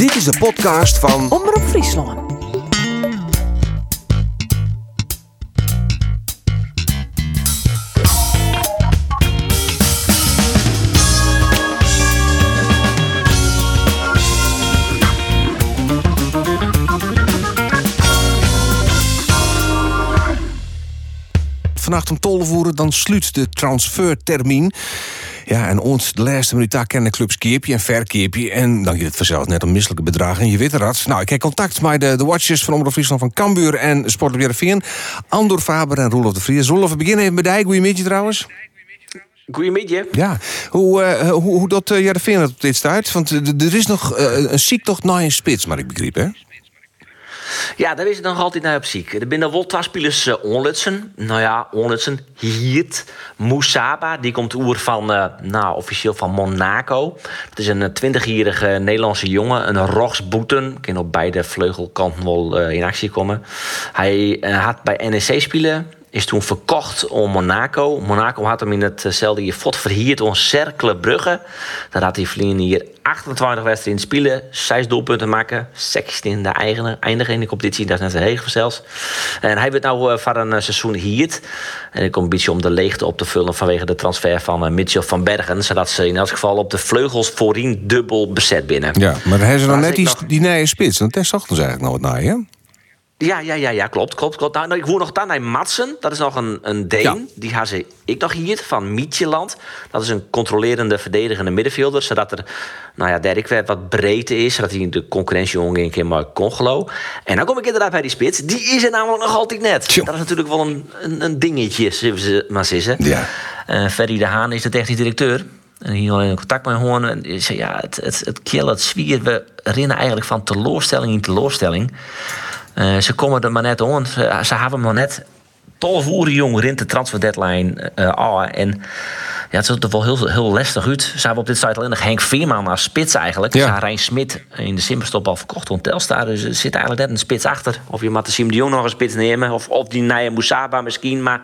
Dit is de podcast van Omroep Friesland. vannacht om 12 uur, dan sluit de transfertermijn. Ja, en ons de laatste minuut daar kennen clubs keerpje en verkeerpje. En dan je het vanzelf net een misselijke bedragen. En je weet het. Nou, ik heb contact met de, de watchers van Omroep Friesland van Cambuur en Sport. Andor Faber en Roelof de Vries. Roelof, we beginnen even bij Dijk. Goedemiddag trouwens. Goedemiddag. Ja, hoe, uh, hoe, hoe dat uh, op dit staat? Want uh, er is nog een ziektocht naar een spits, maar ik begreep, hè? Ja, daar is het nog altijd naar op ziek. Er wel twee spelers uh, onlutsen. Nou ja, onlutsen. Hiert. Moussaba, die komt oer van, uh, nou, officieel van Monaco. Het is een 20-jarige Nederlandse jongen. Een rogsboeten. Kan op beide vleugelkanten wel uh, in actie komen. Hij had bij NEC spelen is toen verkocht om Monaco. Monaco had hem in hetzelfde jaar fot verhierd om Cercle Brugge. Daar had hij vrienden hier 28 wedstrijden spelen, 6 doelpunten maken, 16 de eigen eindigen in de competitie, dat is net een heeg zelfs. En hij werd nou uh, van een seizoen hier. En ik kom een beetje om de leegte op te vullen vanwege de transfer van Mitchell van Bergen, zodat ze in elk geval op de vleugels voorin dubbel bezet binnen. Ja, maar hij is dan net die, nog... die nieuwe spits, dat is ochtends eigenlijk nog wat naar, hè? Ja, ja, ja, ja, klopt, klopt, klopt. Nou, ik woon nog dan naar Matsen. Dat is nog een, een Deen. Ja. Die had ze ik nog hier, van Mietjeland. Dat is een controlerende, verdedigende middenvelder. Zodat er, nou ja, Dirk werd wat breedte is. Zodat hij de concurrentie omging in maar Congelo. En dan kom ik inderdaad bij die spits. Die is er namelijk nog altijd net. Dat is natuurlijk wel een, een, een dingetje, zullen ze maar zeggen. Ja. Uh, Ferry de Haan is de technisch directeur. En hier al in contact met Hoorn. En zei, ja, het, het, het kill, het zwier. We rennen eigenlijk van teleurstelling in teleurstelling. Uh, ze komen er maar net om. Ze, ze hebben maar net 12 uur jong rint de transfer deadline uh, al. En ja, het ziet er wel heel, heel lastig uit. Ze hebben op dit site alleen nog Henk Veerman als spits eigenlijk. Ja. Rijn Smit in de Simperstop al verkocht om Telstar. Dus er zit eigenlijk net een spits achter. Of je Matthijs de Jong nog een spits nemen. Of, of die Naya Moussaba misschien. Maar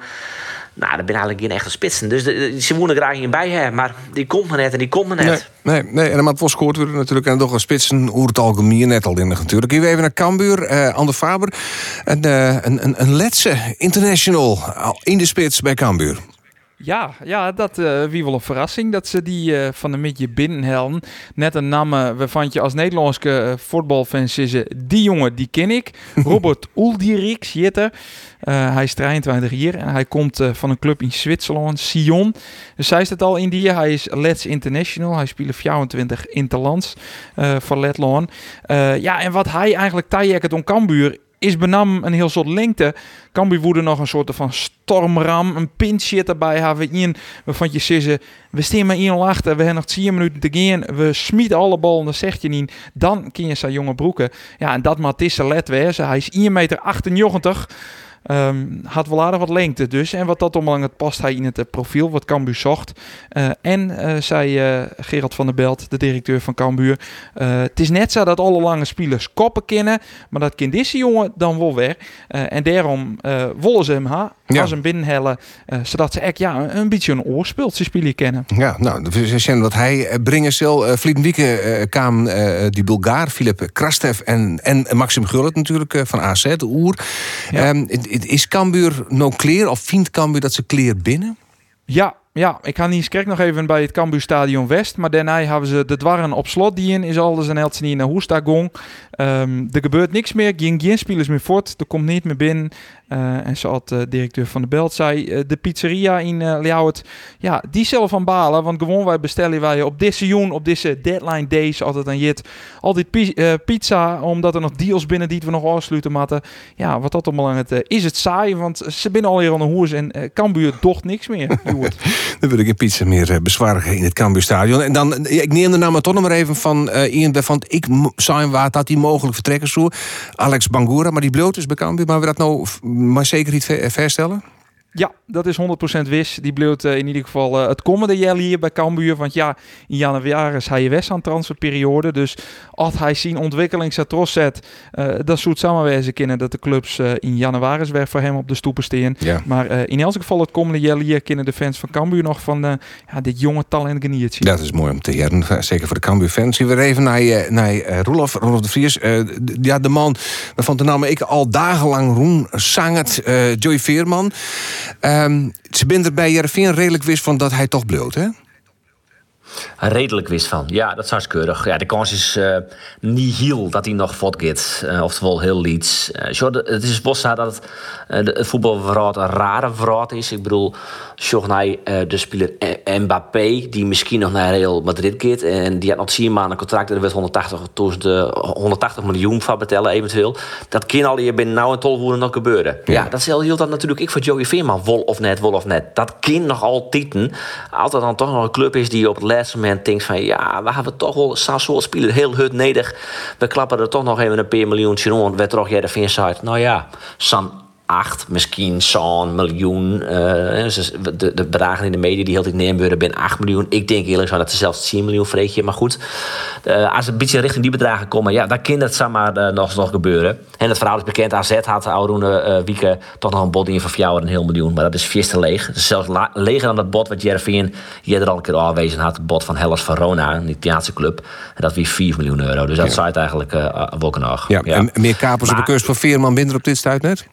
nou, dat ben eigenlijk geen echte spitsen. Dus ze moeten graag in bij hebben. Maar die komt maar net en die komt maar net. Nee, nee, en dan wel scoort we natuurlijk. En toch een spitsen hoe het net al in natuurlijk. Hier even naar Cambuur. Uh, Ander Faber. En, uh, een, een, een letse international in de spits bij Cambuur. Ja, ja dat uh, wie wel een verrassing dat ze die uh, van de midje binnenhelden. Net een naam waarvan je als Nederlandse uh, voetbalfans zeggen, die jongen die ken ik. Robert Uldirix, jitter. hij is 23 jaar en hij komt van een club in Zwitserland, Sion. Dus zij het al in die Hij is Let's International. Hij speelt 24 interlands voor Letland. ja, en wat hij eigenlijk het om Cambuur is benam een heel soort lengte. Cambuur woede nog een soort van stormram, een pinchit erbij hebben. In waarvan je zegt, we staan maar 1 achter, we hebben nog 10 minuten te gaan. We smieten alle ballen, dan zegt je niet. Dan kun je zijn jonge broeken. Ja, en dat is let. Hij is 1 meter 98. Um, had wel aardig wat lengte dus. En wat dat omlang het past hij in het uh, profiel wat Cambuur zocht. Uh, en uh, zei Gerald van der Belt, de directeur van Cambuur. het is net zo dat alle lange spelers koppen kennen. Maar dat kind deze jongen dan wel weer. en daarom willen ze hem ha, ja. als hem binnenhellen. zodat ze echt ja, een, een beetje een oorspeeltje spelen kennen. Ja, nou, we zien dat hij brengen stel. Uh, Vliegen kwam die Bulgaar, Filip Krastev en, en Maxim Gullit natuurlijk van AZ, de Oer. Ja. Um, is Cambuur nou clear of vindt Cambuur dat ze clear binnen? Ja, ja, ik ga niet kijk nog even bij het Cambuur Stadion West. Maar daarna hebben ze de dwarren op slot. Die in is alles een helft niet naar Hoestagong. Um, er gebeurt niks meer. Geen, geen spelers meer voort. Er komt niet meer binnen. Uh, en zoals de directeur van de Belt zei, uh, de pizzeria in uh, ja, die zelf van balen. Want gewoon wij bestellen wij op dit seizoen, op deze deadline days, altijd een jit, altijd pizza, omdat er nog deals binnen die we nog afsluiten moeten. Ja, wat dat allemaal aan het is het saai, want ze binnen al hier aan de hoers en Cambuur toch niks meer. dan wil ik geen pizza meer bezwaren in het Cambuurstadion. En dan, ik neem de naam toch nog maar even van Ian van ik zijn waar dat die mogelijk vertrekken zo. Alex Bangura, maar die bloot is bij Cambuur, maar we dat nou maar zeker niet verstellen? Ja, dat is 100% wis. Die bleef uh, in ieder geval uh, het komende jaar hier bij Cambuur. Want ja, in januari is hij west aan transferperiode. Dus als hij zien ontwikkeling zet, uh, dan zou het samenwezen kunnen dat de clubs in januari weer voor hem op de stoepen staan. Ja. Maar in elk geval het komende jaar hier kunnen de fans van Cambuur nog van ja, dit jonge talent genieten. Dat is mooi om te horen. Zeker voor de Cambuur fans. We weer even naar, naar Roelof, Roelof de Vries. ja, de man waarvan de naam ik al dagenlang roem zangend, Joey Veerman. Um, ze bent er bij Jervin redelijk wist van dat hij toch bloot, hè? Redelijk wist van. Ja, dat is keurig. Ja, de kans is uh, niet heel dat hij nog voortgaat. Uh, oftewel heel liets. Uh, het is bossa dat het, uh, het voetbalverraad een rare verraad is. Ik bedoel, zorg naar de speler Mbappé, die misschien nog naar Real Madrid gaat. En die had nog 10 maanden contract en er werd 180, de 180 miljoen van betalen eventueel. Dat kan al hier binnen nou en tolvoeren nog gebeuren. Ja, ja dat hield dat natuurlijk ik voor Joey Veerman. Wol of net, wol of net. Dat kan nog altijd. Altijd dan toch nog een club is die op het laatste moment denkt van... ja, we hebben toch wel soort spelen heel hut neder. We klappen er toch nog even een paar miljoen rond. We toch jij de Vincent. Nou ja, San 8, misschien zo'n miljoen. Uh, de, de bedragen in de media die heel ik nemen worden binnen 8 miljoen. Ik denk eerlijk zo dat ze zelfs 10 miljoen vreetje. Maar goed, uh, als het een beetje richting die bedragen komen, ja, dan kan dat zomaar uh, nog, nog gebeuren. En het verhaal is bekend. AZ had Oude Wieken toch nog een bod in van jou een heel miljoen. Maar dat is vies te leeg. Dus zelfs leger dan dat bod wat Jervin er al een keer aanwezen had. Het bod van Hellas Verona, een Italiaanse club. En dat weer 4 miljoen euro. Dus dat ja. het eigenlijk uh, wel nog. Ja, ja, En meer kapers op de kust van Veerman minder op dit stuit net?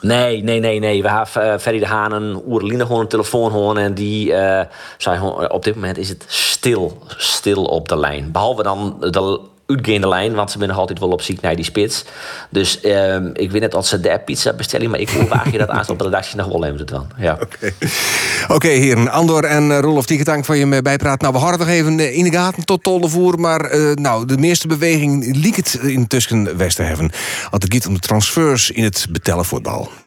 Nee, nee, nee, nee. We hebben uh, Ferry de Haan een oerline gewoon een telefoon en die uh, zei op dit moment is het stil, stil op de lijn. Behalve dan de uitgaande lijn, want ze zijn nog altijd wel op ziek naar die spits. Dus uh, ik weet net als ze de pizza bestellen, maar ik waag je dat aan op de redactie nog wel even dan. Ja. Okay, heren. Andor en uh, Rolf dank voor je bijpraat. Nou, we hadden nog even in de gaten tot Tollevoer, maar uh, nou, de meeste beweging liek het intussen West te hebben. Als het gaat om de transfers in het betellen voetbal.